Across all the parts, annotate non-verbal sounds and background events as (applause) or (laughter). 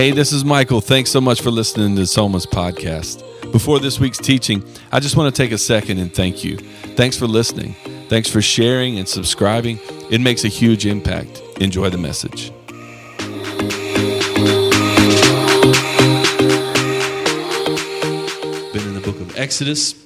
Hey, this is Michael. Thanks so much for listening to Somas podcast. Before this week's teaching, I just want to take a second and thank you. Thanks for listening. Thanks for sharing and subscribing. It makes a huge impact. Enjoy the message. Been in the book of Exodus,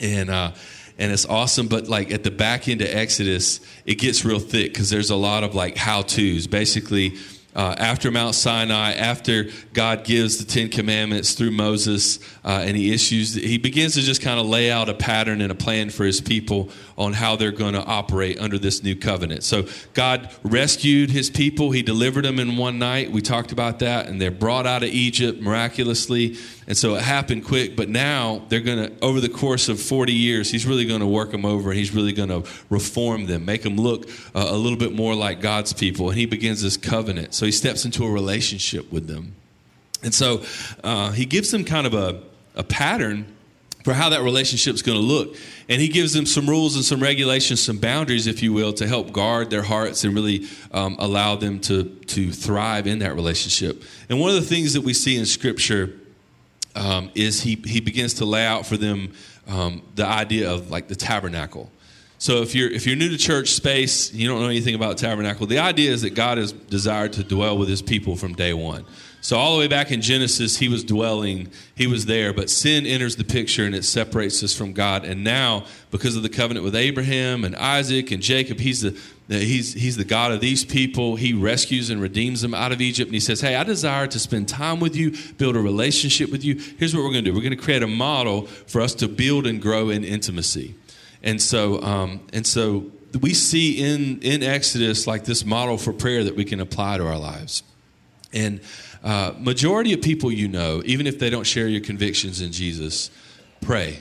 and uh, and it's awesome. But like at the back end of Exodus, it gets real thick because there's a lot of like how tos. Basically, uh, after Mount Sinai, after God gives the Ten Commandments through Moses, uh, and he issues, he begins to just kind of lay out a pattern and a plan for his people on how they're going to operate under this new covenant. So God rescued his people. He delivered them in one night. We talked about that, and they're brought out of Egypt miraculously. And so it happened quick, but now they're going to, over the course of 40 years, he's really going to work them over and he's really going to reform them, make them look uh, a little bit more like God's people. And he begins this covenant. So he steps into a relationship with them. And so uh, he gives them kind of a, a pattern for how that relationship is going to look. And he gives them some rules and some regulations, some boundaries, if you will, to help guard their hearts and really um, allow them to, to thrive in that relationship. And one of the things that we see in Scripture um, is he, he begins to lay out for them um, the idea of like the tabernacle. So if you're if you're new to church space, you don't know anything about tabernacle. The idea is that God has desired to dwell with His people from day one. So all the way back in Genesis, He was dwelling, He was there, but sin enters the picture and it separates us from God. And now, because of the covenant with Abraham and Isaac and Jacob, He's the He's, he's the God of these people. He rescues and redeems them out of Egypt. And he says, Hey, I desire to spend time with you, build a relationship with you. Here's what we're going to do we're going to create a model for us to build and grow in intimacy. And so, um, and so we see in, in Exodus like this model for prayer that we can apply to our lives. And uh, majority of people you know, even if they don't share your convictions in Jesus, pray.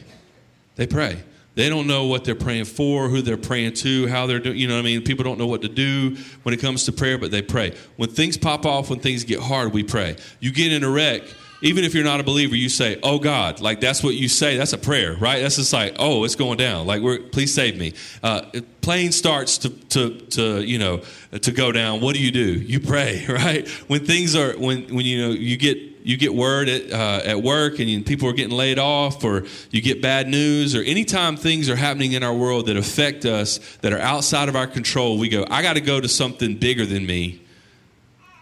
They pray. They don't know what they're praying for, who they're praying to, how they're doing. You know what I mean? People don't know what to do when it comes to prayer, but they pray. When things pop off, when things get hard, we pray. You get in a wreck, even if you're not a believer, you say, "Oh God," like that's what you say. That's a prayer, right? That's just like, "Oh, it's going down." Like, we're, please save me. Uh, plane starts to, to, to you know to go down. What do you do? You pray, (laughs) right? When things are when when you know you get you get word at, uh, at work and people are getting laid off, or you get bad news, or anytime things are happening in our world that affect us, that are outside of our control, we go, I got to go to something bigger than me.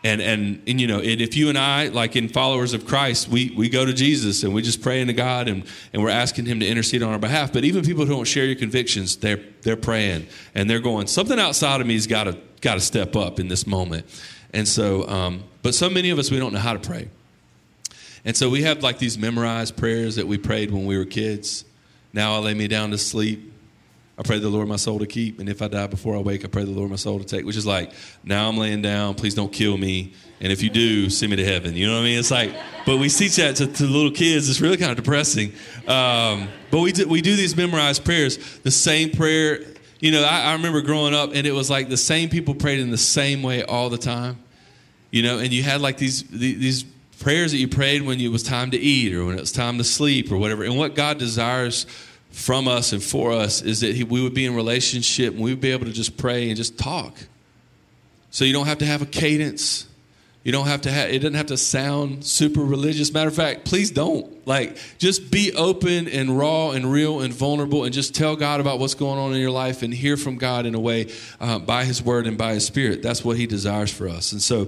And, and, and you know, and if you and I, like in followers of Christ, we, we go to Jesus and we just pray into God and, and we're asking Him to intercede on our behalf. But even people who don't share your convictions, they're, they're praying and they're going, something outside of me's got to got to step up in this moment. And so, um, but so many of us, we don't know how to pray. And so we have like these memorized prayers that we prayed when we were kids. Now I lay me down to sleep. I pray the Lord my soul to keep. And if I die before I wake, I pray the Lord my soul to take, which is like, now I'm laying down, please don't kill me. And if you do, send me to heaven. You know what I mean? It's like, but we teach that to, to little kids. It's really kind of depressing. Um, but we do, we do these memorized prayers. The same prayer, you know, I, I remember growing up and it was like the same people prayed in the same way all the time. You know, and you had like these, these prayers that you prayed when it was time to eat or when it was time to sleep or whatever. And what God desires from us and for us is that he, we would be in relationship and we would be able to just pray and just talk. So you don't have to have a cadence. You don't have to have, it doesn't have to sound super religious. Matter of fact, please don't. Like, just be open and raw and real and vulnerable and just tell God about what's going on in your life and hear from God in a way uh, by His Word and by His Spirit. That's what He desires for us. And so,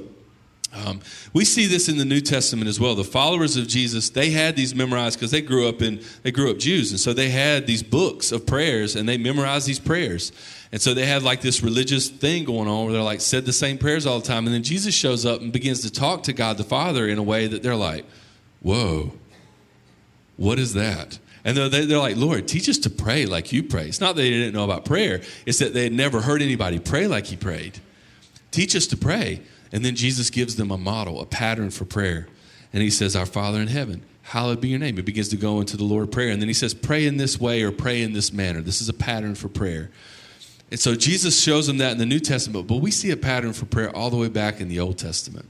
um, we see this in the New Testament as well. The followers of Jesus, they had these memorized because they grew up in they grew up Jews, and so they had these books of prayers, and they memorized these prayers. And so they had like this religious thing going on where they're like said the same prayers all the time, and then Jesus shows up and begins to talk to God the Father in a way that they're like, "Whoa, what is that?" And they're, they're like, Lord, teach us to pray like you pray. It's not that they didn't know about prayer, it's that they had never heard anybody pray like he prayed. Teach us to pray. And then Jesus gives them a model, a pattern for prayer. And he says, Our Father in heaven, hallowed be your name. He begins to go into the Lord prayer. And then he says, Pray in this way or pray in this manner. This is a pattern for prayer. And so Jesus shows them that in the New Testament, but we see a pattern for prayer all the way back in the Old Testament,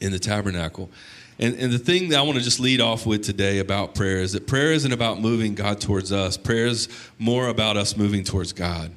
in the tabernacle. And, and the thing that I want to just lead off with today about prayer is that prayer isn't about moving God towards us, prayer is more about us moving towards God.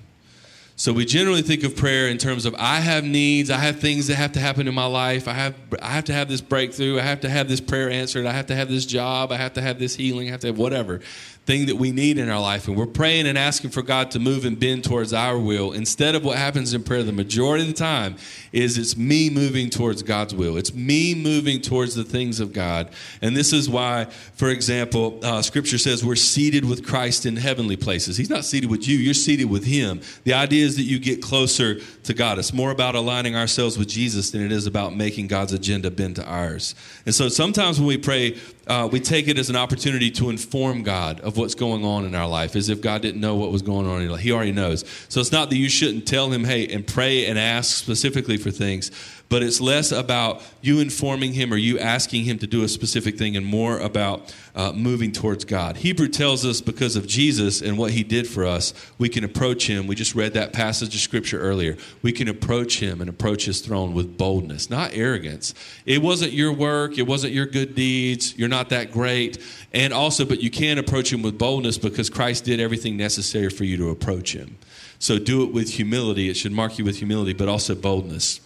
So we generally think of prayer in terms of I have needs, I have things that have to happen in my life, I have I have to have this breakthrough, I have to have this prayer answered, I have to have this job, I have to have this healing, I have to have whatever thing that we need in our life. And we're praying and asking for God to move and bend towards our will. Instead of what happens in prayer the majority of the time is it's me moving towards God's will. It's me moving towards the things of God. And this is why, for example, uh, Scripture says we're seated with Christ in heavenly places. He's not seated with you, you're seated with Him. The idea is that you get closer to God. It's more about aligning ourselves with Jesus than it is about making God's agenda bend to ours. And so sometimes when we pray, uh, we take it as an opportunity to inform God of what's going on in our life, as if God didn't know what was going on in your life. He already knows. So it's not that you shouldn't tell Him, hey, and pray and ask specifically for things, but it's less about you informing him or you asking him to do a specific thing and more about uh, moving towards God. Hebrew tells us because of Jesus and what he did for us, we can approach him. We just read that passage of scripture earlier. We can approach him and approach his throne with boldness, not arrogance. It wasn't your work, it wasn't your good deeds, you're not that great. And also, but you can approach him with boldness because Christ did everything necessary for you to approach him. So do it with humility. It should mark you with humility, but also boldness.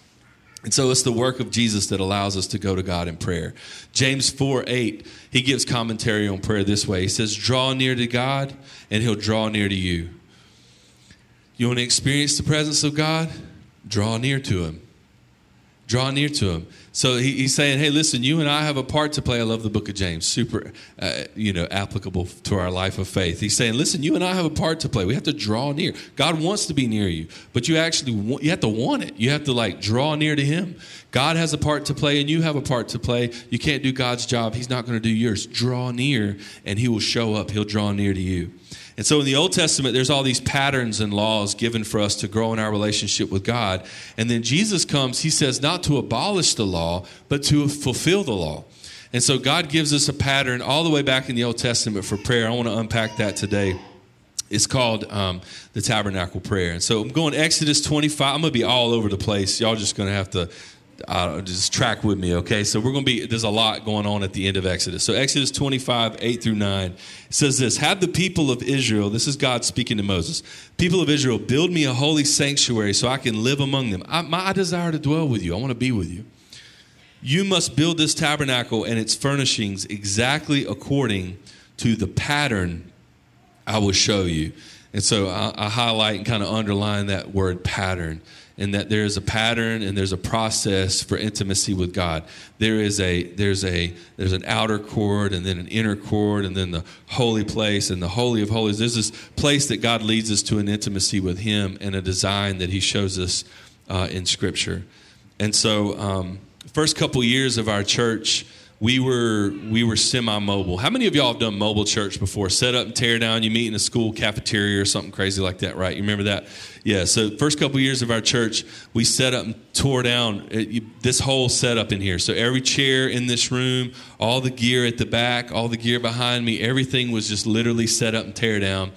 And so it's the work of Jesus that allows us to go to God in prayer. James 4 8, he gives commentary on prayer this way. He says, Draw near to God, and he'll draw near to you. You want to experience the presence of God? Draw near to him. Draw near to him. So he, he's saying, hey, listen, you and I have a part to play. I love the book of James, super, uh, you know, applicable to our life of faith. He's saying, listen, you and I have a part to play. We have to draw near. God wants to be near you, but you actually want, you have to want it. You have to like draw near to Him. God has a part to play, and you have a part to play. You can't do God's job. He's not going to do yours. Draw near, and He will show up. He'll draw near to you. And so in the Old Testament, there's all these patterns and laws given for us to grow in our relationship with God. And then Jesus comes, he says, not to abolish the law, but to fulfill the law. And so God gives us a pattern all the way back in the Old Testament for prayer. I want to unpack that today. It's called um, the tabernacle prayer. And so I'm going Exodus 25. I'm going to be all over the place. Y'all just going to have to uh, just track with me, okay? So we're going to be, there's a lot going on at the end of Exodus. So Exodus 25, 8 through 9 says this Have the people of Israel, this is God speaking to Moses, people of Israel, build me a holy sanctuary so I can live among them. I, my desire to dwell with you, I want to be with you. You must build this tabernacle and its furnishings exactly according to the pattern I will show you. And so I, I highlight and kind of underline that word pattern and that there is a pattern and there's a process for intimacy with God. There is a there's a there's an outer court and then an inner court and then the holy place and the holy of holies. There's this place that God leads us to an intimacy with Him and a design that He shows us uh, in Scripture. And so, um, first couple years of our church we were we were semi-mobile. How many of y'all have done mobile church before? Set up and tear down. You meet in a school cafeteria or something crazy like that, right? You remember that? Yeah. So first couple years of our church, we set up and tore down uh, you, this whole setup in here. So every chair in this room, all the gear at the back, all the gear behind me, everything was just literally set up and tear down.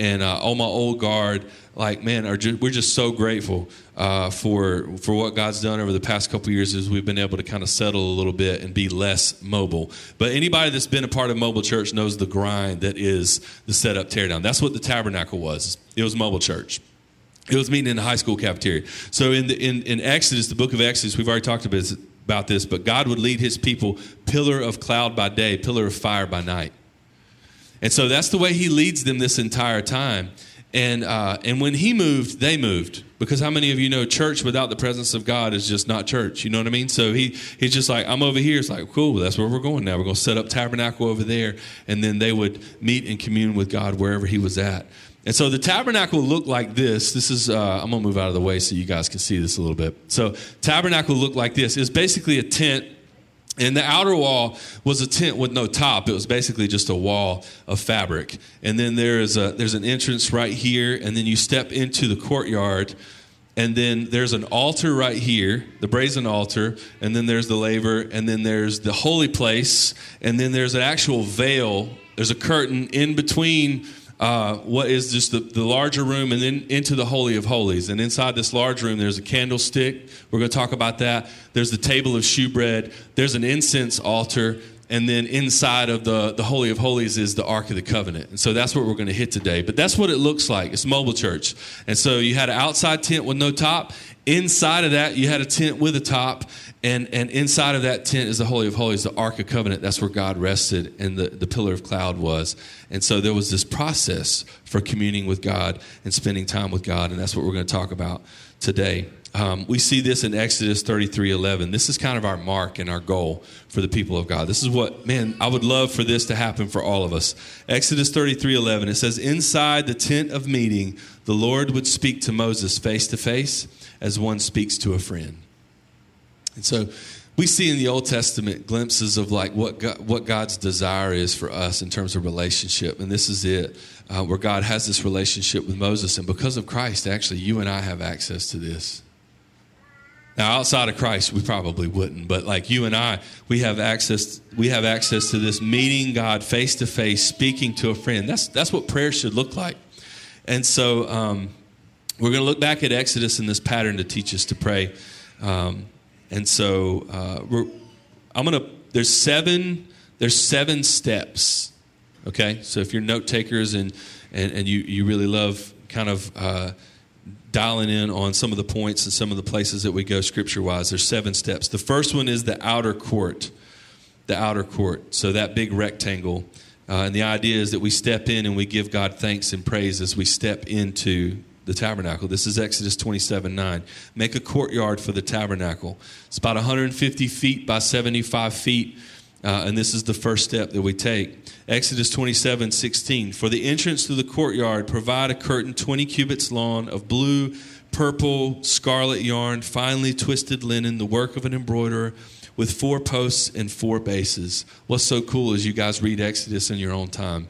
And uh, all my old guard, like man, are just, we're just so grateful uh, for for what God's done over the past couple years is we've been able to kind of settle a little bit and be less mobile. But anybody that's been a part of mobile church knows the grind that is the setup teardown. That's what the tabernacle was. It was mobile church. It was meeting in the high school cafeteria. So in the in, in Exodus, the book of Exodus, we've already talked about this, but God would lead his people pillar of cloud by day, pillar of fire by night. And so that's the way he leads them this entire time. And, uh, and when he moved, they moved. Because how many of you know church without the presence of God is just not church? You know what I mean? So he, he's just like, I'm over here. It's like, cool, that's where we're going now. We're going to set up tabernacle over there. And then they would meet and commune with God wherever he was at. And so the tabernacle looked like this. This is, uh, I'm going to move out of the way so you guys can see this a little bit. So tabernacle looked like this. It's basically a tent and the outer wall was a tent with no top. It was basically just a wall of fabric. And then there is a there's an entrance right here, and then you step into the courtyard, and then there's an altar right here, the brazen altar, and then there's the laver, and then there's the holy place, and then there's an actual veil. There's a curtain in between uh, what is just the, the larger room and then into the Holy of Holies. And inside this large room, there's a candlestick. We're going to talk about that. There's the table of shewbread. There's an incense altar. And then inside of the, the Holy of Holies is the Ark of the Covenant. And so that's what we're going to hit today. But that's what it looks like. It's mobile church. And so you had an outside tent with no top. Inside of that, you had a tent with a top. And, and inside of that tent is the Holy of Holies, the Ark of Covenant. That's where God rested and the, the pillar of cloud was. And so there was this process for communing with God and spending time with God. And that's what we're going to talk about today. Um, we see this in Exodus 33 11. This is kind of our mark and our goal for the people of God. This is what, man, I would love for this to happen for all of us. Exodus 33 11, it says, Inside the tent of meeting, the Lord would speak to Moses face to face as one speaks to a friend. And so we see in the Old Testament glimpses of like what God, what God's desire is for us in terms of relationship, and this is it, uh, where God has this relationship with Moses, and because of Christ, actually, you and I have access to this. Now, outside of Christ, we probably wouldn't, but like you and I, we have access. We have access to this meeting God face to face, speaking to a friend. That's that's what prayer should look like. And so, um, we're going to look back at Exodus in this pattern to teach us to pray. Um, and so, uh, we're, I'm going to. There's seven. There's seven steps. Okay, so if you're note takers and and, and you you really love kind of. Uh, dialing in on some of the points and some of the places that we go scripture wise. There's seven steps. The first one is the outer court. The outer court. So that big rectangle. Uh, and the idea is that we step in and we give God thanks and praise as we step into the tabernacle. This is Exodus 27 9. Make a courtyard for the tabernacle. It's about 150 feet by 75 feet. Uh, and this is the first step that we take. Exodus 27 16. For the entrance to the courtyard, provide a curtain 20 cubits long of blue, purple, scarlet yarn, finely twisted linen, the work of an embroiderer, with four posts and four bases. What's so cool is you guys read Exodus in your own time.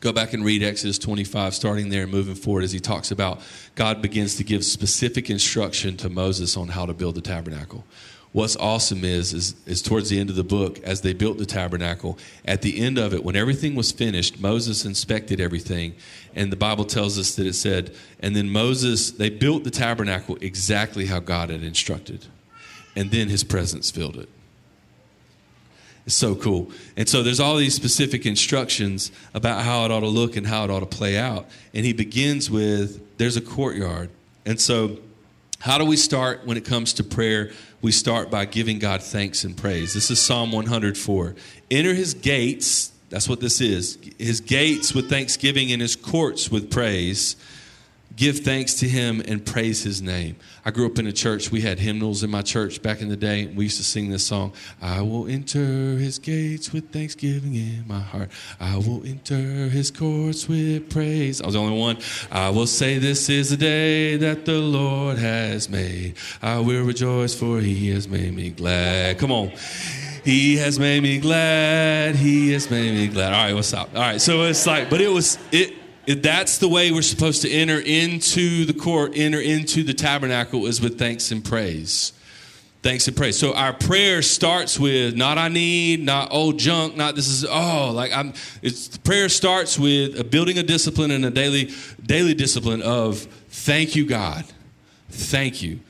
Go back and read Exodus 25, starting there and moving forward as he talks about God begins to give specific instruction to Moses on how to build the tabernacle what's awesome is, is, is towards the end of the book, as they built the tabernacle, at the end of it, when everything was finished, Moses inspected everything. And the Bible tells us that it said, and then Moses, they built the tabernacle exactly how God had instructed. And then his presence filled it. It's so cool. And so there's all these specific instructions about how it ought to look and how it ought to play out. And he begins with there's a courtyard. And so, how do we start when it comes to prayer? we start by giving God thanks and praise. This is Psalm 104. Enter his gates, that's what this is, his gates with thanksgiving and his courts with praise. Give thanks to him and praise his name. I grew up in a church. We had hymnals in my church back in the day. We used to sing this song I will enter his gates with thanksgiving in my heart. I will enter his courts with praise. I was the only one. I will say, This is the day that the Lord has made. I will rejoice, for he has made me glad. Come on. He has made me glad. He has made me glad. All right, what's up? All right, so it's like, but it was, it, that's the way we're supposed to enter into the court, enter into the tabernacle is with thanks and praise. Thanks and praise. So our prayer starts with not I need, not old junk, not this is oh like I'm. It's prayer starts with a building a discipline and a daily daily discipline of thank you God, thank you.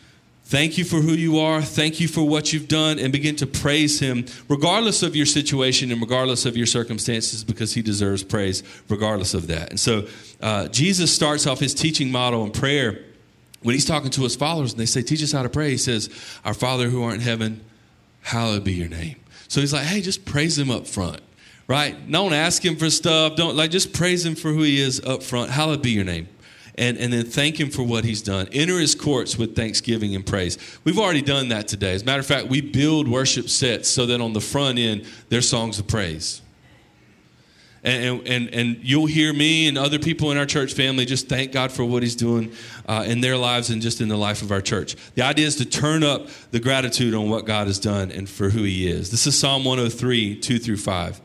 Thank you for who you are. Thank you for what you've done, and begin to praise Him, regardless of your situation and regardless of your circumstances, because He deserves praise, regardless of that. And so, uh, Jesus starts off His teaching model in prayer when He's talking to His followers, and they say, Teach us how to pray. He says, Our Father who art in heaven, hallowed be your name. So He's like, Hey, just praise Him up front right? Don't ask him for stuff. Don't like just praise him for who he is up front. Hallowed be your name and, and then thank Him for what He's done. Enter His courts with thanksgiving and praise. We've already done that today. As a matter of fact, we build worship sets so that on the front end, there's songs of praise. And, and, and you'll hear me and other people in our church family just thank God for what He's doing uh, in their lives and just in the life of our church. The idea is to turn up the gratitude on what God has done and for who He is. This is Psalm 103, 2 through 5.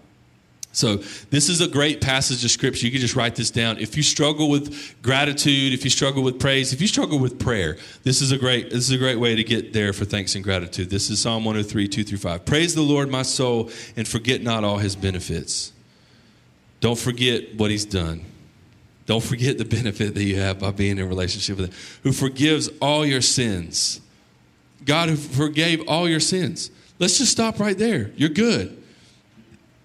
So, this is a great passage of scripture. You can just write this down. If you struggle with gratitude, if you struggle with praise, if you struggle with prayer, this is a great this is a great way to get there for thanks and gratitude. This is Psalm 103, 2 through 5. Praise the Lord, my soul, and forget not all his benefits. Don't forget what he's done. Don't forget the benefit that you have by being in a relationship with him, who forgives all your sins. God who forgave all your sins. Let's just stop right there. You're good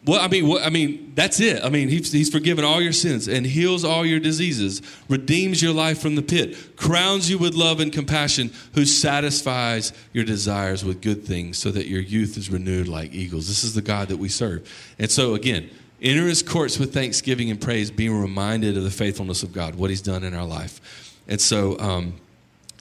Well, I mean, what, I mean, that's it. I mean, he's, he's forgiven all your sins and heals all your diseases, redeems your life from the pit, crowns you with love and compassion, who satisfies your desires with good things so that your youth is renewed like eagles. This is the God that we serve. And so, again, enter his courts with thanksgiving and praise, being reminded of the faithfulness of God, what he's done in our life. And so, um,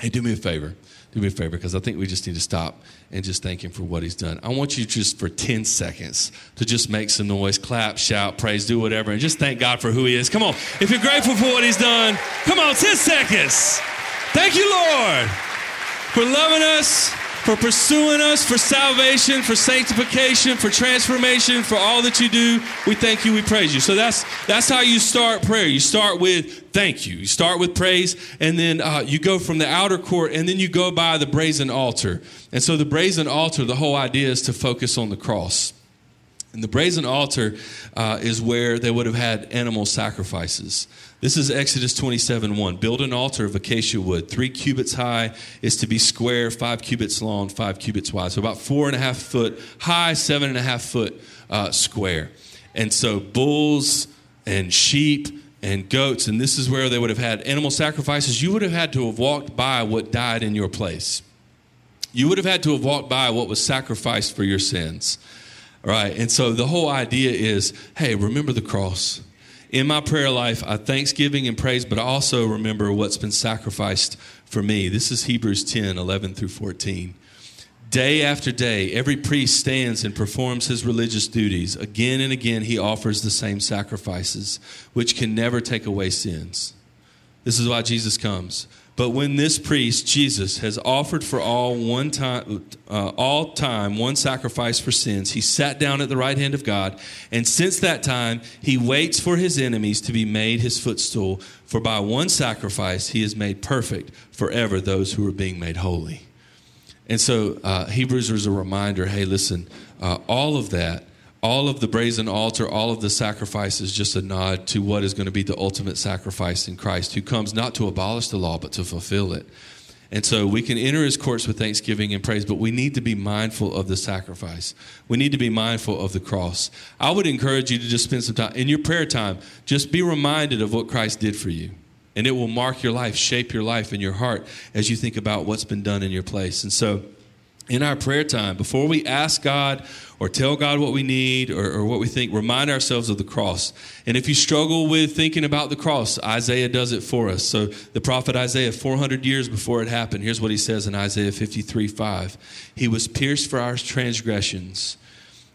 hey, do me a favor do me a favor because I think we just need to stop and just thank Him for what He's done. I want you just for 10 seconds to just make some noise, clap, shout, praise, do whatever, and just thank God for who He is. Come on. If you're grateful for what He's done, come on, 10 seconds. Thank you, Lord, for loving us for pursuing us, for salvation, for sanctification, for transformation, for all that you do. We thank you, we praise you. So that's that's how you start prayer. You start with thank you. You start with praise, and then uh, you go from the outer court, and then you go by the brazen altar. And so the brazen altar, the whole idea is to focus on the cross. And the brazen altar uh, is where they would have had animal sacrifices. This is Exodus 27 1. Build an altar of acacia wood, three cubits high, is to be square, five cubits long, five cubits wide. So about four and a half foot high, seven and a half foot uh, square. And so bulls and sheep and goats, and this is where they would have had animal sacrifices. You would have had to have walked by what died in your place. You would have had to have walked by what was sacrificed for your sins. Right. And so the whole idea is hey, remember the cross. In my prayer life, I thanksgiving and praise, but I also remember what's been sacrificed for me. This is Hebrews 10 11 through 14. Day after day, every priest stands and performs his religious duties. Again and again, he offers the same sacrifices, which can never take away sins. This is why Jesus comes but when this priest, Jesus, has offered for all one time, uh, all time one sacrifice for sins, he sat down at the right hand of God, and since that time he waits for his enemies to be made his footstool. For by one sacrifice he has made perfect forever those who are being made holy. And so uh, Hebrews is a reminder. Hey, listen, uh, all of that all of the brazen altar, all of the sacrifice is just a nod to what is going to be the ultimate sacrifice in Christ, who comes not to abolish the law, but to fulfill it. And so we can enter his courts with thanksgiving and praise, but we need to be mindful of the sacrifice. We need to be mindful of the cross. I would encourage you to just spend some time in your prayer time, just be reminded of what Christ did for you. And it will mark your life, shape your life and your heart as you think about what's been done in your place. And so in our prayer time, before we ask God or tell God what we need or, or, what we think, remind ourselves of the cross. And if you struggle with thinking about the cross, Isaiah does it for us. So the prophet Isaiah, 400 years before it happened, here's what he says in Isaiah 53 5. He was pierced for our transgressions.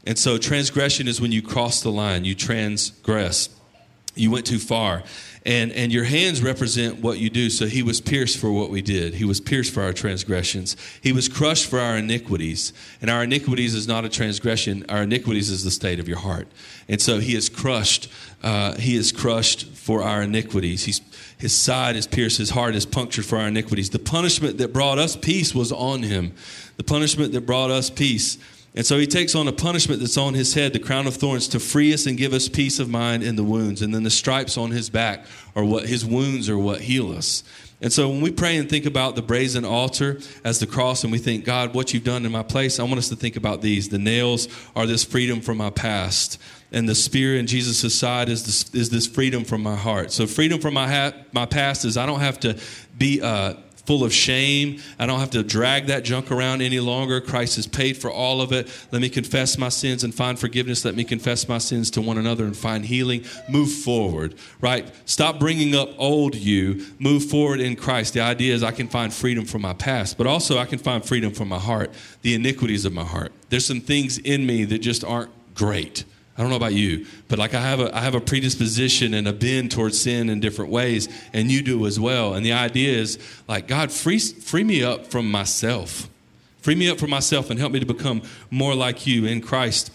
And so transgression is when you cross the line, you transgress, you went too far. And and your hands represent what you do. So he was pierced for what we did. He was pierced for our transgressions. He was crushed for our iniquities. And our iniquities is not a transgression. Our iniquities is the state of your heart. And so he is crushed uh, he is crushed for our iniquities. He's, his side is pierced. His heart is punctured for our iniquities. The punishment that brought us peace was on him. The punishment that brought us peace and so he takes on a punishment that's on his head, the crown of thorns, to free us and give us peace of mind in the wounds. And then the stripes on his back are what his wounds are what heal us. And so when we pray and think about the brazen altar as the cross, and we think, God, what you've done in my place, I want us to think about these. The nails are this freedom from my past, and the spear in Jesus' side is this, is this freedom from my heart. So freedom from my, ha- my past is I don't have to be. Uh, full of shame. I don't have to drag that junk around any longer. Christ has paid for all of it. Let me confess my sins and find forgiveness. Let me confess my sins to one another and find healing. Move forward, right? Stop bringing up old you. Move forward in Christ. The idea is I can find freedom from my past, but also I can find freedom from my heart, the iniquities of my heart. There's some things in me that just aren't great. I don't know about you, but like I have a I have a predisposition and a bend towards sin in different ways, and you do as well. And the idea is like God free free me up from myself. Free me up from myself and help me to become more like you in Christ.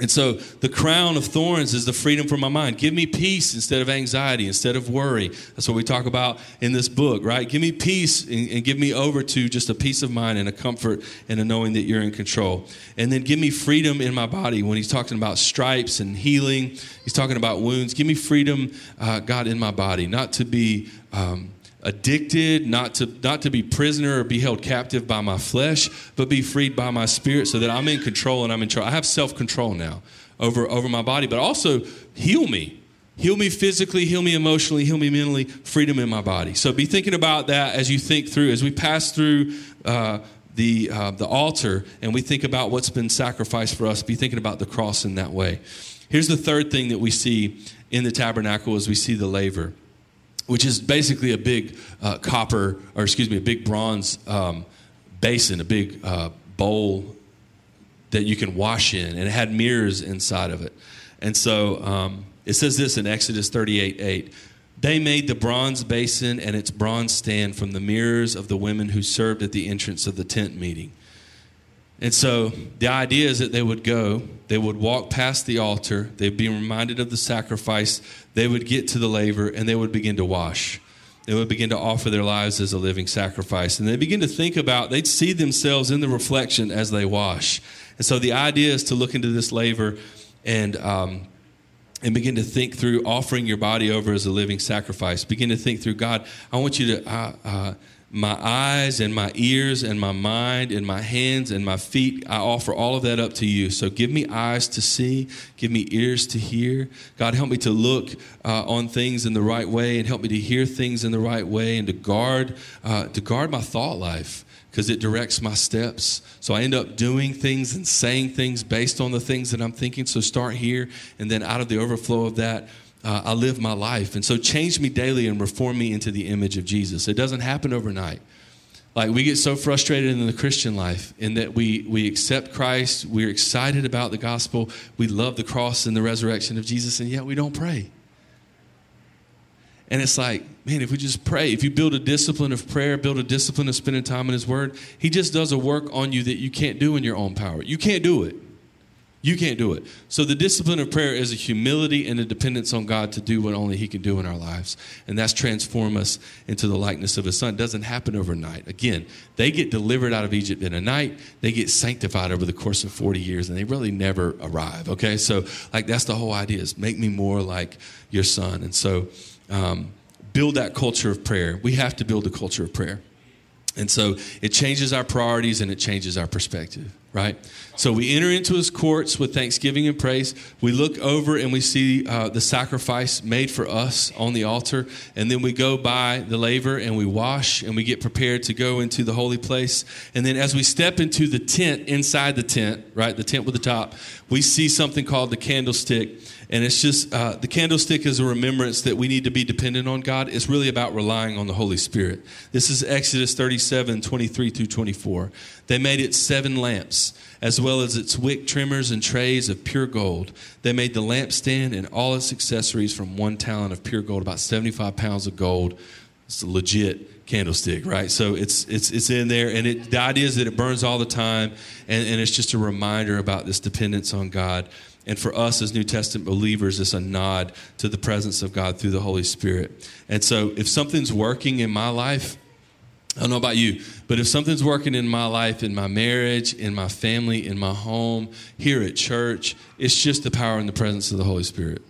And so the crown of thorns is the freedom from my mind. Give me peace instead of anxiety, instead of worry. That's what we talk about in this book, right? Give me peace and, and, give me over to just a peace of mind and a comfort and a knowing that you're in control. And then give me freedom in my body. When he's talking about stripes and healing, he's talking about wounds. Give me freedom, uh, God, in my body, not to be. Um, addicted, not to, not to be prisoner or be held captive by my flesh, but be freed by my spirit so that I'm in control and I'm in charge. I have self control now over, over my body, but also heal me. Heal me physically, heal me emotionally, heal me mentally, freedom in my body. So be thinking about that as you think through, as we pass through uh, the, uh, the altar and we think about what's been sacrificed for us, be thinking about the cross in that way. Here's the third thing that we see in the tabernacle as we see the laver, which is basically a big uh, copper, or excuse me, a big bronze um, basin, a big uh, bowl that you can wash in, and it had mirrors inside of it. And so, um, it says this in Exodus 38 8. They made the bronze basin and its bronze stand from the mirrors of the women who served at the entrance of the tent meeting. And so the idea is that they would go, they would walk past the altar, they'd be reminded of the sacrifice, they would get to the laver, and they would begin to wash. They would begin to offer their lives as a living sacrifice. And they begin to think about, they'd see themselves in the reflection as they wash. And so the idea is to look into this laver and um, and begin to think through offering your body over as a living sacrifice. Begin to think through God, I want you to, uh, uh, my eyes and my ears and my mind and my hands and my feet, I offer all of that up to you. So give me eyes to see, give me ears to hear. God, help me to look uh, on things in the right way and help me to hear things in the right way and to guard, uh, to guard my thought life because it directs my steps. So I end up doing things and saying things based on the things that I'm thinking. So start here, and then out of the overflow of that, uh, I live my life. And so change me daily and reform me into the image of Jesus. It doesn't happen overnight. Like we get so frustrated in the Christian life in that we, we accept Christ, we're excited about the gospel, we love the cross and the resurrection of Jesus, and yet we don't pray. And it's like, man, if we just pray, if you build a discipline of prayer, build a discipline of spending time in His Word, He just does a work on you that you can't do in your own power. You can't do it. You can't do it. So the discipline of prayer is a humility and a dependence on God to do what only He can do in our lives. And that's transform us into the likeness of His Son. It doesn't happen overnight. Again, they get delivered out of Egypt in a night. They get sanctified over the course of 40 years, and they really never arrive. Okay? So, like, that's the whole idea is make me more like your Son. And so, um, build that culture of prayer. We have to build a culture of prayer. And so it changes our priorities and it changes our perspective, right? So we enter into his courts with thanksgiving and praise. We look over and we see uh, the sacrifice made for us on the altar. And then we go by the laver and we wash and we get prepared to go into the holy place. And then as we step into the tent, inside the tent, right, the tent with the top, we see something called the candlestick. And it's just uh, the candlestick is a remembrance that we need to be dependent on God. It's really about relying on the Holy Spirit. This is Exodus 37 23 through 24. They made it seven lamps, as well as its wick trimmers and trays of pure gold. They made the lampstand and all its accessories from one talent of pure gold, about 75 pounds of gold. It's a legit candlestick, right? So it's it's it's in there, and it, the idea is that it burns all the time, and, and it's just a reminder about this dependence on God. And for us as New Testament believers, it's a nod to the presence of God through the Holy Spirit. And so if something's working in my life, I don't know about you, but if something's working in my life, in my marriage, in my family, in my home, here at church, it's just the power and the presence of the Holy Spirit.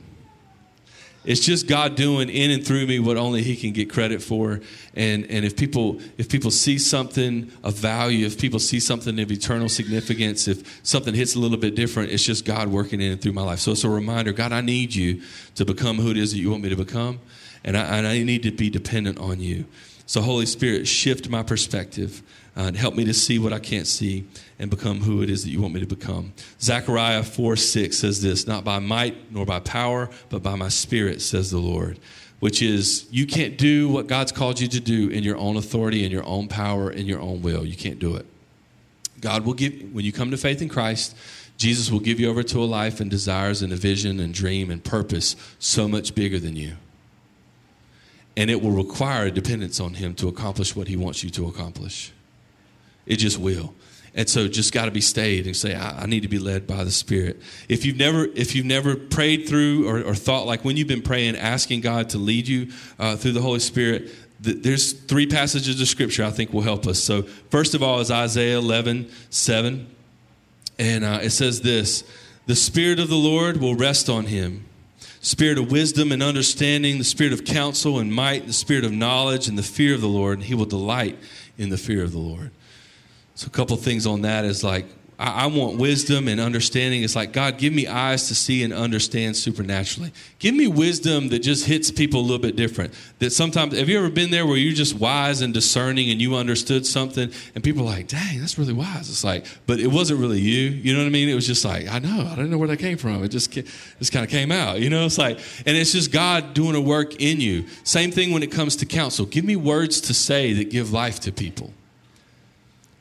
It's just God doing in and through me what only He can get credit for. And, and if people if people see something of value, if people see something of eternal significance, if something hits a little bit different, it's just God working in and through my life. So it's a reminder, God, I need you to become who it is that you want me to become, and I, and I need to be dependent on you. So Holy Spirit, shift my perspective uh, and help me to see what I can't see and become who it is that you want me to become. Zechariah 4 6 says this Not by might nor by power, but by my spirit, says the Lord. Which is, you can't do what God's called you to do in your own authority, in your own power, in your own will. You can't do it. God will give, when you come to faith in Christ, Jesus will give you over to a life and desires and a vision and dream and purpose so much bigger than you. And it will require a dependence on Him to accomplish what He wants you to accomplish. It just will. And so just got to be stayed and say, I, I, need to be led by the Spirit. If you've never, if you've never prayed through or, or thought like when you've been praying, asking God to lead you uh, through the Holy Spirit, th- there's three passages of Scripture I think will help us. So first of all is Isaiah 11, 7. And uh, it says this, the Spirit of the Lord will rest on him. Spirit of wisdom and understanding, the spirit of counsel and might, the spirit of knowledge and the fear of the Lord, and he will delight in the fear of the Lord. So, a couple things on that is like I, I, want wisdom and understanding. It's like, God, give me eyes to see and understand supernaturally. Give me wisdom that just hits people a little bit different. That sometimes, have you ever been there where you're just wise and discerning and you understood something and people are like, dang, that's really wise. It's like, but it wasn't really you. You know what I mean? It was just like, I know, I don't know where that came from. It just, just kind of came out. You know, it's like, and it's just God doing a work in you. Same thing when it comes to counsel. Give me words to say that give life to people.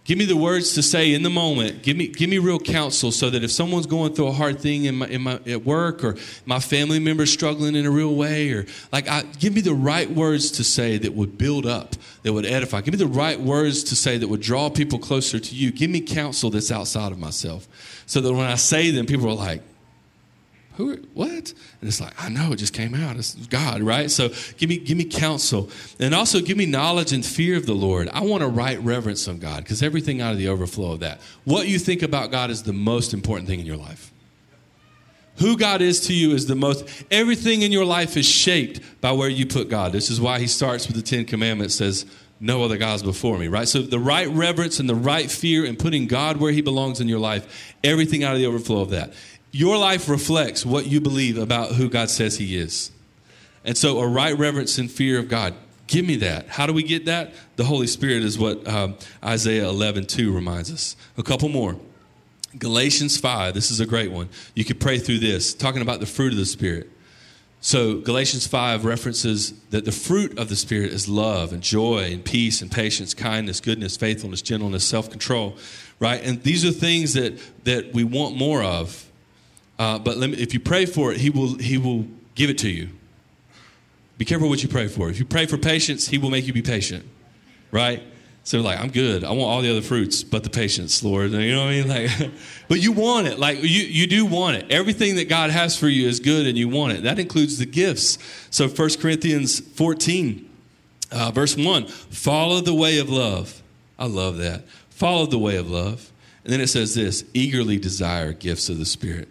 Give me the words to say in the moment. Give me, give me real counsel so that if someone's going through a hard thing in my, in my, at work or my family member struggling in a real way, or like, I, give me the right words to say that would build up, that would edify. Give me the right words to say that would draw people closer to you. Give me counsel that's outside of myself so that when I say them, people are like, who what? And it's like i know it just came out. It's god right? So give me give me counsel. And also give me knowledge and fear of the lord. I want a right reverence of god because everything out of the overflow of that. What you think about god is the most important thing in your life. Who god is to you is the most everything in your life is shaped by where you put god. This is why he starts with the ten commandments says no other gods before me, right? So the right reverence and the right fear and putting God where he belongs in your life, everything out of the overflow of that. Your life reflects what you believe about who God says He is. And so, a right reverence and fear of God. Give me that. How do we get that? The Holy Spirit is what um, Isaiah 11 2 reminds us. A couple more. Galatians 5, this is a great one. You could pray through this, talking about the fruit of the Spirit. So, Galatians 5 references that the fruit of the Spirit is love and joy and peace and patience, kindness, goodness, faithfulness, gentleness, self control, right? And these are things that, that we want more of uh, but me, if you pray for it, he will, he will give it to you. Be careful what you pray for. If you pray for patience, He will make you be patient, right? So like, I'm good. I want all the other fruits, but the patience, Lord. You know what I mean? Like, (laughs) but you want it. Like you, you do want it. Everything that God has for you is good, and you want it. That includes the gifts. So 1 Corinthians 14, uh, verse one: Follow the way of love. I love that. Follow the way of love. And then it says this: Eagerly desire gifts of the Spirit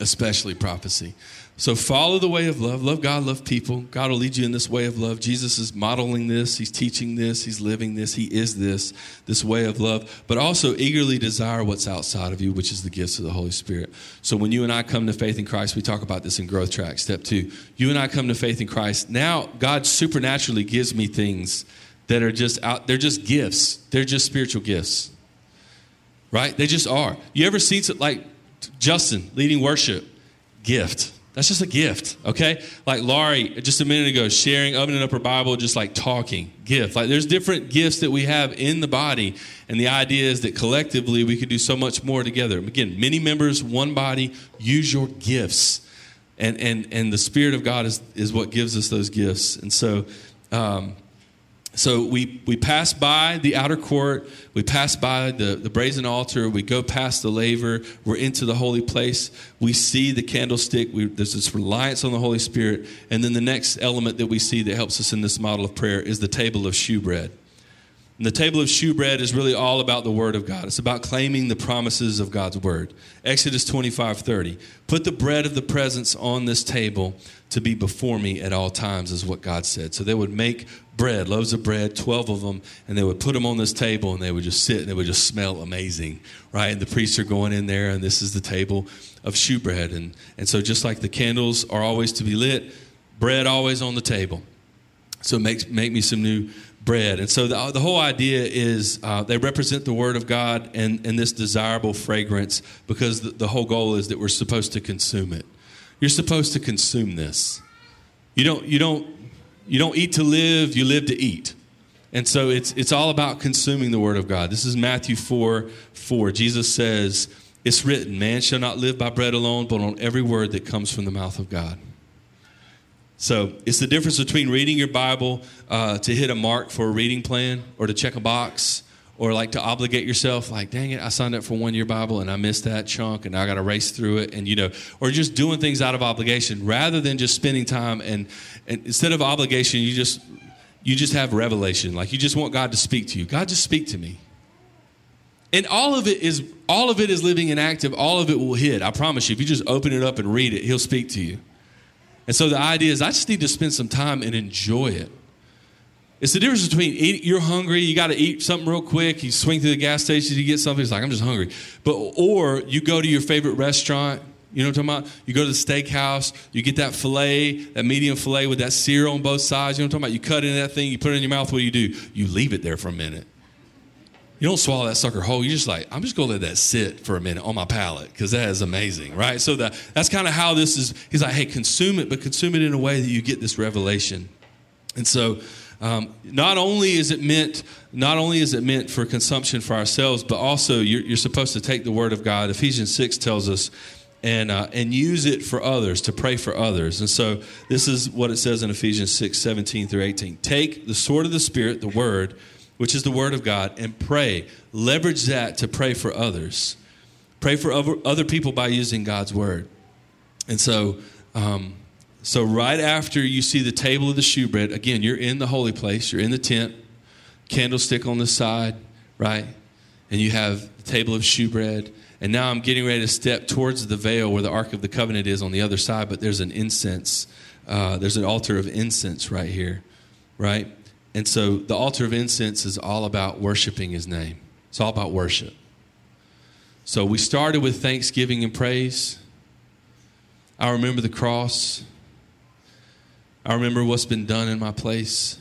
especially prophecy. So follow the way of love. Love God, love people. God will lead you in this way of love. Jesus is modeling this. He's teaching this. He's living this. He is this, this way of love. But also eagerly desire what's outside of you, which is the gifts of the Holy Spirit. So when you and I come to faith in Christ, we talk about this in Growth Track, step two. You and I come to faith in Christ. Now God supernaturally gives me things that are just out, they're just gifts. They're just spiritual gifts. Right? They just are. You ever seen like Justin leading worship, gift. That's just a gift, okay? Like Laurie, just a minute ago, sharing, opening up her Bible, just like talking, gift. Like there's different gifts that we have in the body, and the idea is that collectively we could do so much more together. Again, many members, one body, use your gifts. And, and, and the Spirit of God is, is what gives us those gifts. And so, um, so we, we pass by the outer court, we pass by the, the brazen altar, we go past the laver, we're into the holy place, we see the candlestick, we, there's this reliance on the Holy Spirit, and then the next element that we see that helps us in this model of prayer is the table of shewbread. And the table of shewbread is really all about the Word of God. It's about claiming the promises of God's Word. Exodus 25 30. Put the bread of the presence on this table to be before me at all times, is what God said. So they would make bread, loaves of bread, 12 of them, and they would put them on this table and they would just sit and they would just smell amazing, right? And the priests are going in there, and this is the table of shewbread. And, and so, just like the candles are always to be lit, bread always on the table. So, make, make me some new bread. And so the, the whole idea is uh, they represent the Word of God and, and this desirable fragrance because the, the whole goal is that we're supposed to consume it. You're supposed to consume this. You don't, you don't, you don't eat to live, you live to eat. And so it's, it's all about consuming the Word of God. This is Matthew 4 4. Jesus says, It's written, man shall not live by bread alone, but on every word that comes from the mouth of God. So it's the difference between reading your Bible uh, to hit a mark for a reading plan or to check a box or like to obligate yourself like dang it i signed up for one year bible and i missed that chunk and i got to race through it and you know or just doing things out of obligation rather than just spending time and, and instead of obligation you just you just have revelation. Like you just want god to speak to you. God just speak to me. And all of it is all of it is living and active. All of it will hit. I promise you if you just open it up and read it he'll speak to you and so the idea is, I just need to spend some time and enjoy it. It's the difference between eat, you're hungry, you got to eat something real quick. You swing through the gas station to get something. It's like I'm just hungry. But or you go to your favorite restaurant. You know what I'm talking about? You go to the steakhouse, you get that filet, that medium filet with that sear on both sides. You know what I'm talking about? You cut into that thing, you put it in your mouth. What do you do? You leave it there for a minute. You don't swallow that sucker whole. You just like, I'm just going to let that sit for a minute on my palate because that is amazing, right? So that, that's kind of how this is. He's like, hey, consume it, but consume it in a way that you get this revelation. And so um, not only is it meant not only is it meant for consumption for ourselves, but also you're, you're supposed to take the word of God. Ephesians six tells us. And, uh, and use it for others, to pray for others. And so this is what it says in Ephesians 6 17 through 18. Take the sword of the Spirit, the word, which is the word of God, and pray. Leverage that to pray for others. Pray for other, people by using God's word. And so, um, so, right after you see the table of the shewbread, again, you're in the holy place, you're in the tent, candlestick on the side, right? And you have the table of shewbread. And now I'm getting ready to step towards the veil where the Ark of the Covenant is on the other side, but there's an incense. Uh, there's an altar of incense right here, right? And so the altar of incense is all about worshiping his name, it's all about worship. So we started with thanksgiving and praise. I remember the cross. I remember what's been done in my place.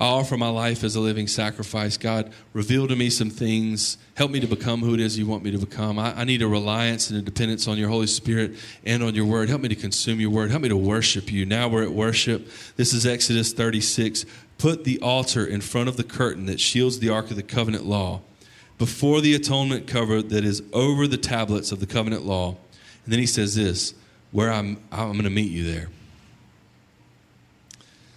I offer my life as a living sacrifice. God, reveal to me some things. Help me to become who it is you want me to become. I, I, need a reliance and a dependence on your Holy Spirit and on your word. Help me to consume your word. Help me to worship you. Now we're at worship. This is Exodus 36. Put the altar in front of the curtain that shields the Ark of the Covenant law before the atonement cover that is over the tablets of the covenant law. And then he says this where I'm, I'm going to meet you there.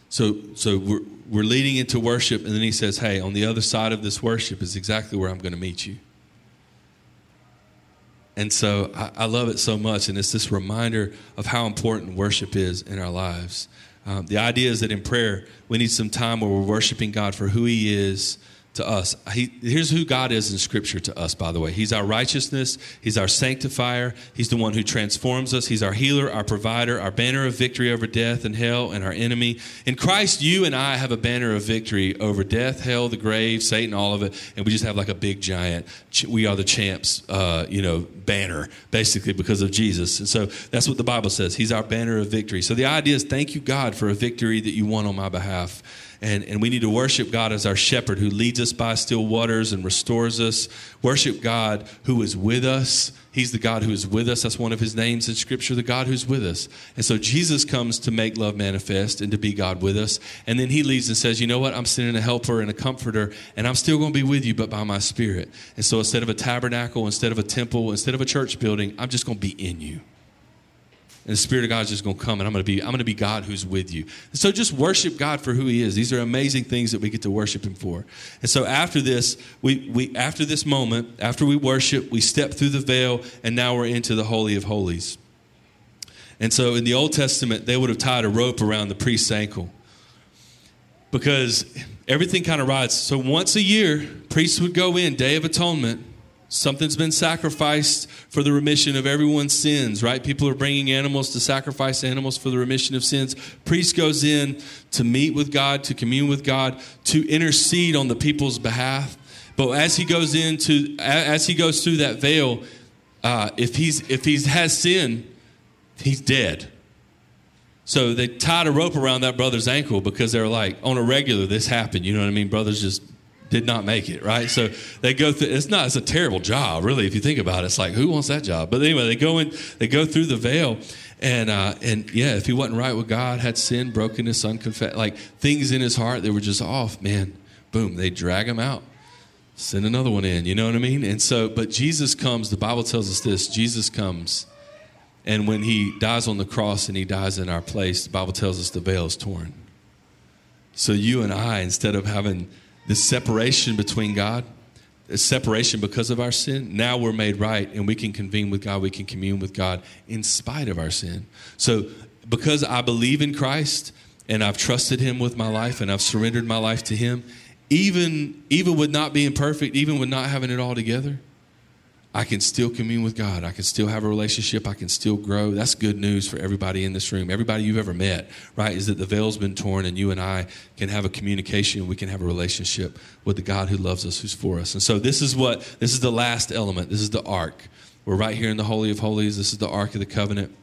So, so we're, we're leading into worship, and then he says, Hey, on the other side of this worship is exactly where I'm going to meet you. And so I, I, love it so much, and it's this reminder of how important worship is in our lives. Um, the idea is that in prayer, we need some time where we're worshiping God for who He is to us. He, here's who God is in Scripture to us, by the way. He's our righteousness, He's our sanctifier, He's the one who transforms us, He's our healer, our provider, our banner of victory over death and hell and our enemy. In Christ, you and I have a banner of victory over death, hell, the grave, Satan, all of it, and we just have like a big giant, we are the champs, uh, you know, banner, basically, because of Jesus. And so that's what the Bible says. He's our banner of victory. So the idea is thank you, God, for a victory that you won on my behalf. And, and we need to worship God as our shepherd who leads us by still waters and restores us. Worship God who is with us. He's the God who is with us. That's one of his names in Scripture, the God who's with us. And so Jesus comes to make love manifest and to be God with us. And then he leaves and says, You know what? I'm sending a helper and a comforter, and I'm still going to be with you, but by my Spirit. And so instead of a tabernacle, instead of a temple, instead of a church building, I'm just going to be in you and the Spirit of God is just going to come, and I'm going to be I'm going to be God who's with you. So just worship God for who He is. These are amazing things that we get to worship Him for. And so after this, we we after this moment, after we worship, we step through the veil, and now we're into the holy of holies. And so in the Old Testament, they would have tied a rope around the priest's ankle because everything kind of rides. So once a year, priests would go in, Day of Atonement Something's been sacrificed for the remission of everyone's sins, right? People are bringing animals to sacrifice animals for the remission of sins. Priest goes in to meet with God, to commune with God, to intercede on the people's behalf. But as he goes into, as he goes through that veil, uh, if he's if he has sin, he's dead. So they tied a rope around that brother's ankle because they're like, on a regular, this happened. You know what I mean? Brothers just did not make it, right? So they go through, it's not, it's a terrible job, really, if you think about it. It's like, who wants that job? But anyway, they go in, they go through the veil. And, uh, and yeah, if he wasn't right with God, had sin, brokenness, unconfessed, like things in his heart that were just off, man, boom, they drag him out. Send another one in, you know what I mean? And so, but Jesus comes, the Bible tells us this Jesus comes, and when he dies on the cross and he dies in our place, the Bible tells us the veil is torn. So you and I, instead of having this separation between God, a separation because of our sin. Now we're made right and we can convene with God, we can commune with God in spite of our sin. So, because I believe in Christ and I've trusted Him with my life and I've surrendered my life to Him, even, even with not being perfect, even with not having it all together, I can still commune with God. I can still have a relationship. I can still grow. That's good news for everybody in this room. Everybody you've ever met, right? Is that the veil's been torn and you and I can have a communication. We can have a relationship with the God who loves us, who's for us. And so this is what, this is the last element. This is the ark. We're right here in the Holy of Holies. This is the Ark of the Covenant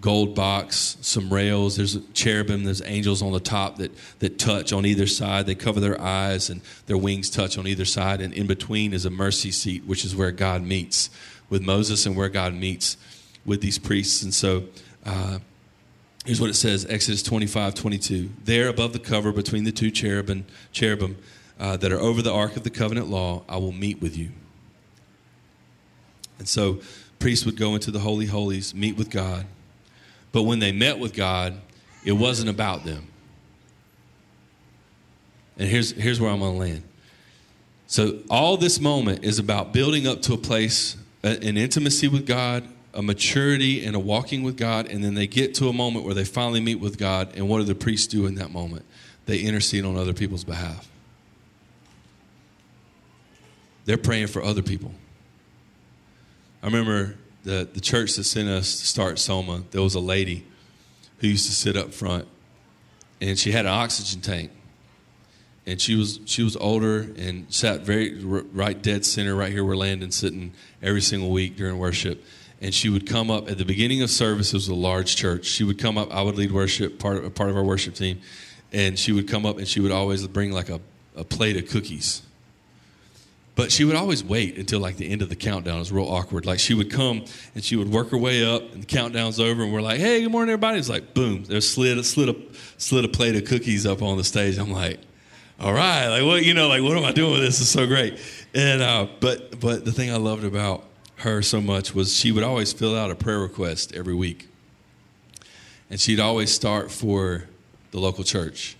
gold box, some rails. There's cherubim, there's angels on the top that, that touch on either side. They cover their eyes and their wings touch on either side. And in between is a mercy seat, which is where God meets with Moses and where God meets with these priests. And so uh, here's what it says Exodus 25 22. There above the cover between the two cherubim, cherubim uh, that are over the ark of the covenant law, I will meet with you. And so priests would go into the holy holies, meet with God. But when they met with God, it wasn't about them. And here's, here's where I'm going to land. So, all this moment is about building up to a place, an intimacy with God, a maturity, and a walking with God. And then they get to a moment where they finally meet with God. And what do the priests do in that moment? They intercede on other people's behalf. They're praying for other people. I remember the, the church that sent us to start Soma, there was a lady who used to sit up front, and she had an oxygen tank. And she was she was older and sat very right dead center right here where Landon's sitting every single week during worship. And she would come up at the beginning of service. It was a large church. She would come up. I would lead worship, part of, part of our worship team, and she would come up and she would always bring like a, a plate of cookies but she would always wait until like the end of the countdown. It was real awkward. Like she would come and she would work her way up, and the countdown's over, and we're like, "Hey, good morning, everybody!" It's like, boom, there's slid slid a slid a plate of cookies up on the stage. I'm like, "All right, like what you know, like what am I doing with this? Is so great." And uh, but but the thing I loved about her so much was she would always fill out a prayer request every week, and she'd always start for the local church.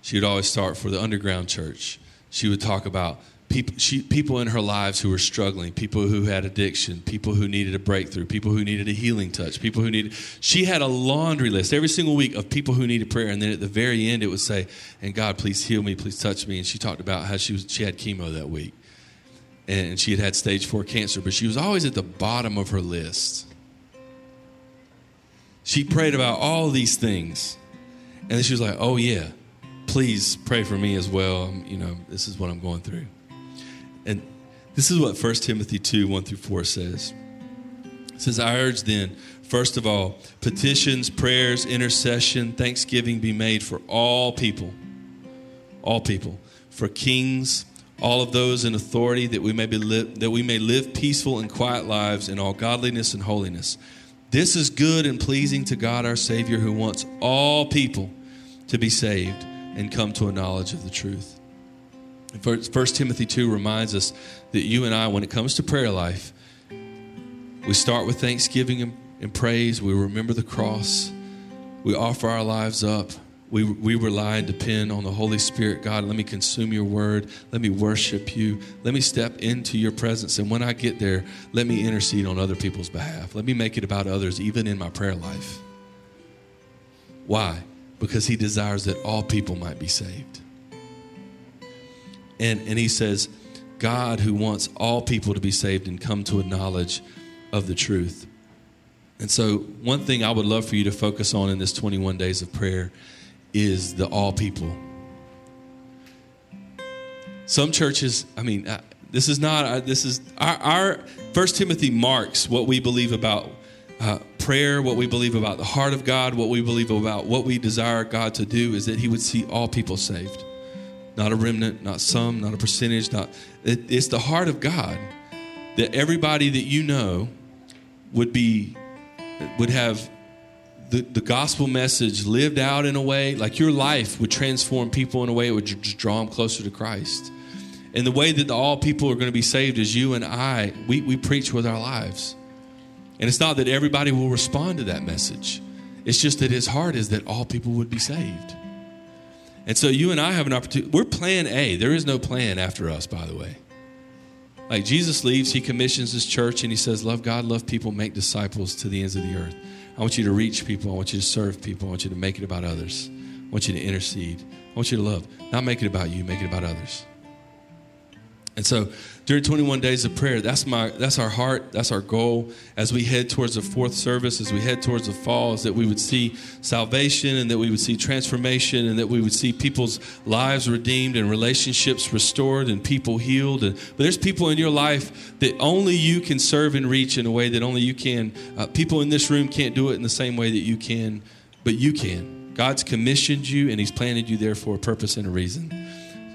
She'd always start for the underground church. She would talk about people, she, people in her lives who were struggling, people who had addiction, people who needed a breakthrough, people who needed a healing touch, people who needed. She had a laundry list every single week of people who needed prayer, and then at the very end it would say, "And God, please heal me, please touch me." And she talked about how she was she had chemo that week, and she had had stage four cancer, but she was always at the bottom of her list. She prayed about all these things, and then she was like, "Oh yeah." Please pray for me as well. You know, this is what I'm going through. And this is what 1 Timothy 2 1 through 4 says. It says, I urge then, first of all, petitions, prayers, intercession, thanksgiving be made for all people, all people, for kings, all of those in authority, that we may be li- that we may live peaceful and quiet lives in all godliness and holiness. This is good and pleasing to God our Savior, who wants all people to be saved and come to a knowledge of the truth. First Timothy 2 reminds us that you and I, when it comes to prayer life, we start with thanksgiving and, praise. We remember the cross. We offer our lives up. We, we rely and depend on the Holy Spirit. God, let me consume your word. Let me worship you. Let me step into your presence. And when I get there, let me intercede on other people's behalf. Let me make it about others, even in my prayer life. Why? Because he desires that all people might be saved. And, and he says, God who wants all people to be saved and come to a knowledge of the truth. And so, one thing I would love for you to focus on in this 21 days of prayer is the all people. Some churches, I mean, uh, this is not, uh, this is our, our First Timothy marks what we believe about uh, prayer, what we believe about the heart of God, what we believe about what we desire God to do is that He would see all people saved not a remnant, not some, not a percentage, not it, it's the heart of God that everybody that you know would be would have the, the gospel message lived out in a way like your life would transform people in a way it would just draw them closer to Christ. And the way that the, all people are going to be saved is you and I, we, we preach with our lives. And it's not that everybody will respond to that message. It's just that his heart is that all people would be saved. And so you and I have an opportunity. We're plan A. There is no plan after us, by the way. Like Jesus leaves, he commissions his church and he says, Love God, love people, make disciples to the ends of the earth. I want you to reach people. I want you to serve people. I want you to make it about others. I want you to intercede. I want you to love. Not make it about you, make it about others. And so during 21 days of prayer, that's my that's our heart, that's our goal as we head towards the fourth service, as we head towards the fall, is that we would see salvation and that we would see transformation and that we would see people's lives redeemed and relationships restored and people healed. And, but there's people in your life that only you can serve and reach in a way that only you can. Uh, people in this room can't do it in the same way that you can, but you can. God's commissioned you and He's planted you there for a purpose and a reason.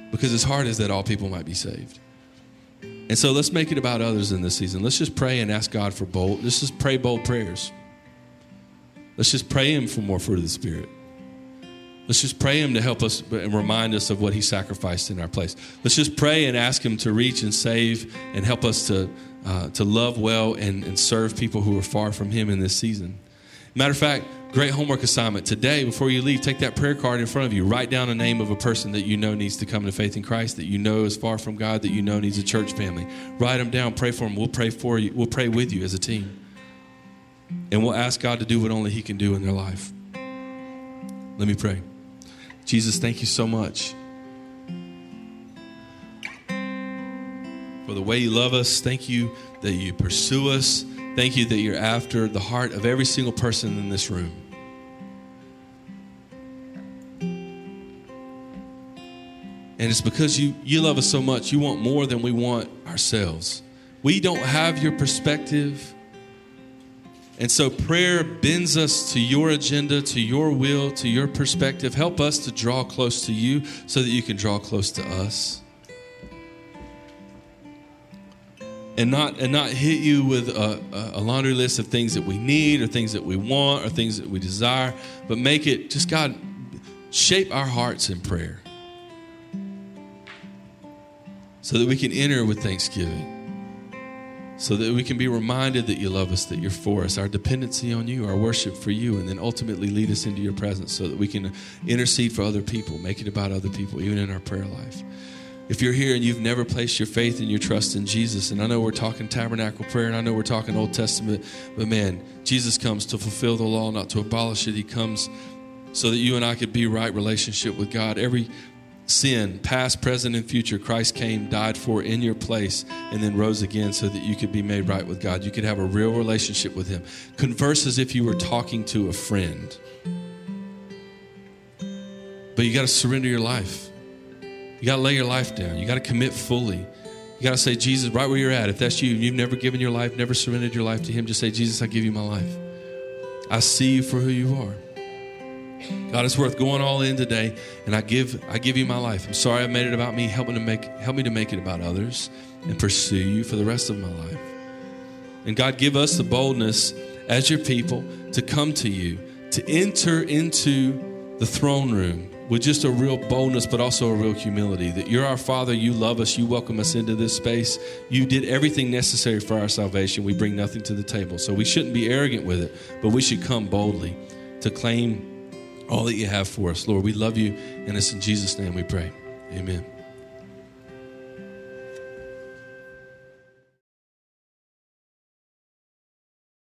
Because His heart is that all people might be saved. And so let's make it about others in this season. Let's just pray and ask God for bold. Let's just pray bold prayers. Let's just pray Him for more fruit of the Spirit. Let's just pray Him to help us and remind us of what He sacrificed in our place. Let's just pray and ask Him to reach and save and help us to, uh, to love well and, and serve people who are far from Him in this season. Matter of fact, great homework assignment. Today, before you leave, take that prayer card in front of you. Write down a name of a person that you know needs to come to faith in Christ, that you know is far from God, that you know needs a church family. Write them down, pray for them. We'll pray for you. We'll pray with you as a team. And we'll ask God to do what only He can do in their life. Let me pray. Jesus, thank you so much for the way you love us. Thank you that you pursue us. Thank you that you're after the heart of every single person in this room. And it's because you, you love us so much, you want more than we want ourselves. We don't have your perspective. And so prayer bends us to your agenda, to your will, to your perspective. Help us to draw close to you so that you can draw close to us. And not and not hit you with a, a, laundry list of things that we need or things that we want or things that we desire, but make it just God shape our hearts in prayer so that we can enter with thanksgiving. So that we can be reminded that you love us, that you're for us, our dependency on you, our worship for you, and then ultimately lead us into your presence so that we can intercede for other people, make it about other people, even in our prayer life. If you're here and you've never placed your faith and your trust in Jesus, and I know we're talking tabernacle prayer and I know we're talking Old Testament, but man, Jesus comes to fulfill the law, not to abolish it. He comes so that you and I could be right relationship with God. Every sin, past, present, and future, Christ came, died for in your place, and then rose again so that you could be made right with God. You could have a real relationship with Him. Converse as if you were talking to a friend. But you got to surrender your life. You got to lay your life down. You got to commit fully. You got to say, Jesus, right where you're at. If that's you, you've never given your life, never surrendered your life to Him, just say, Jesus, I give you my life. I see you for who you are. God, it's worth going all in today, and I give I give you my life. I'm sorry I made it about me. Help me to make help me to make it about others and pursue you for the rest of my life. And God, give us the boldness as your people to come to you, to enter into the throne room with just a real boldness, but also a real humility that you're our Father, you love us, you welcome us into this space. You did everything necessary for our salvation. We bring nothing to the table. So we shouldn't be arrogant with it, but we should come boldly to claim all that you have for us. Lord, we love you, and it's in Jesus' name we pray. Amen.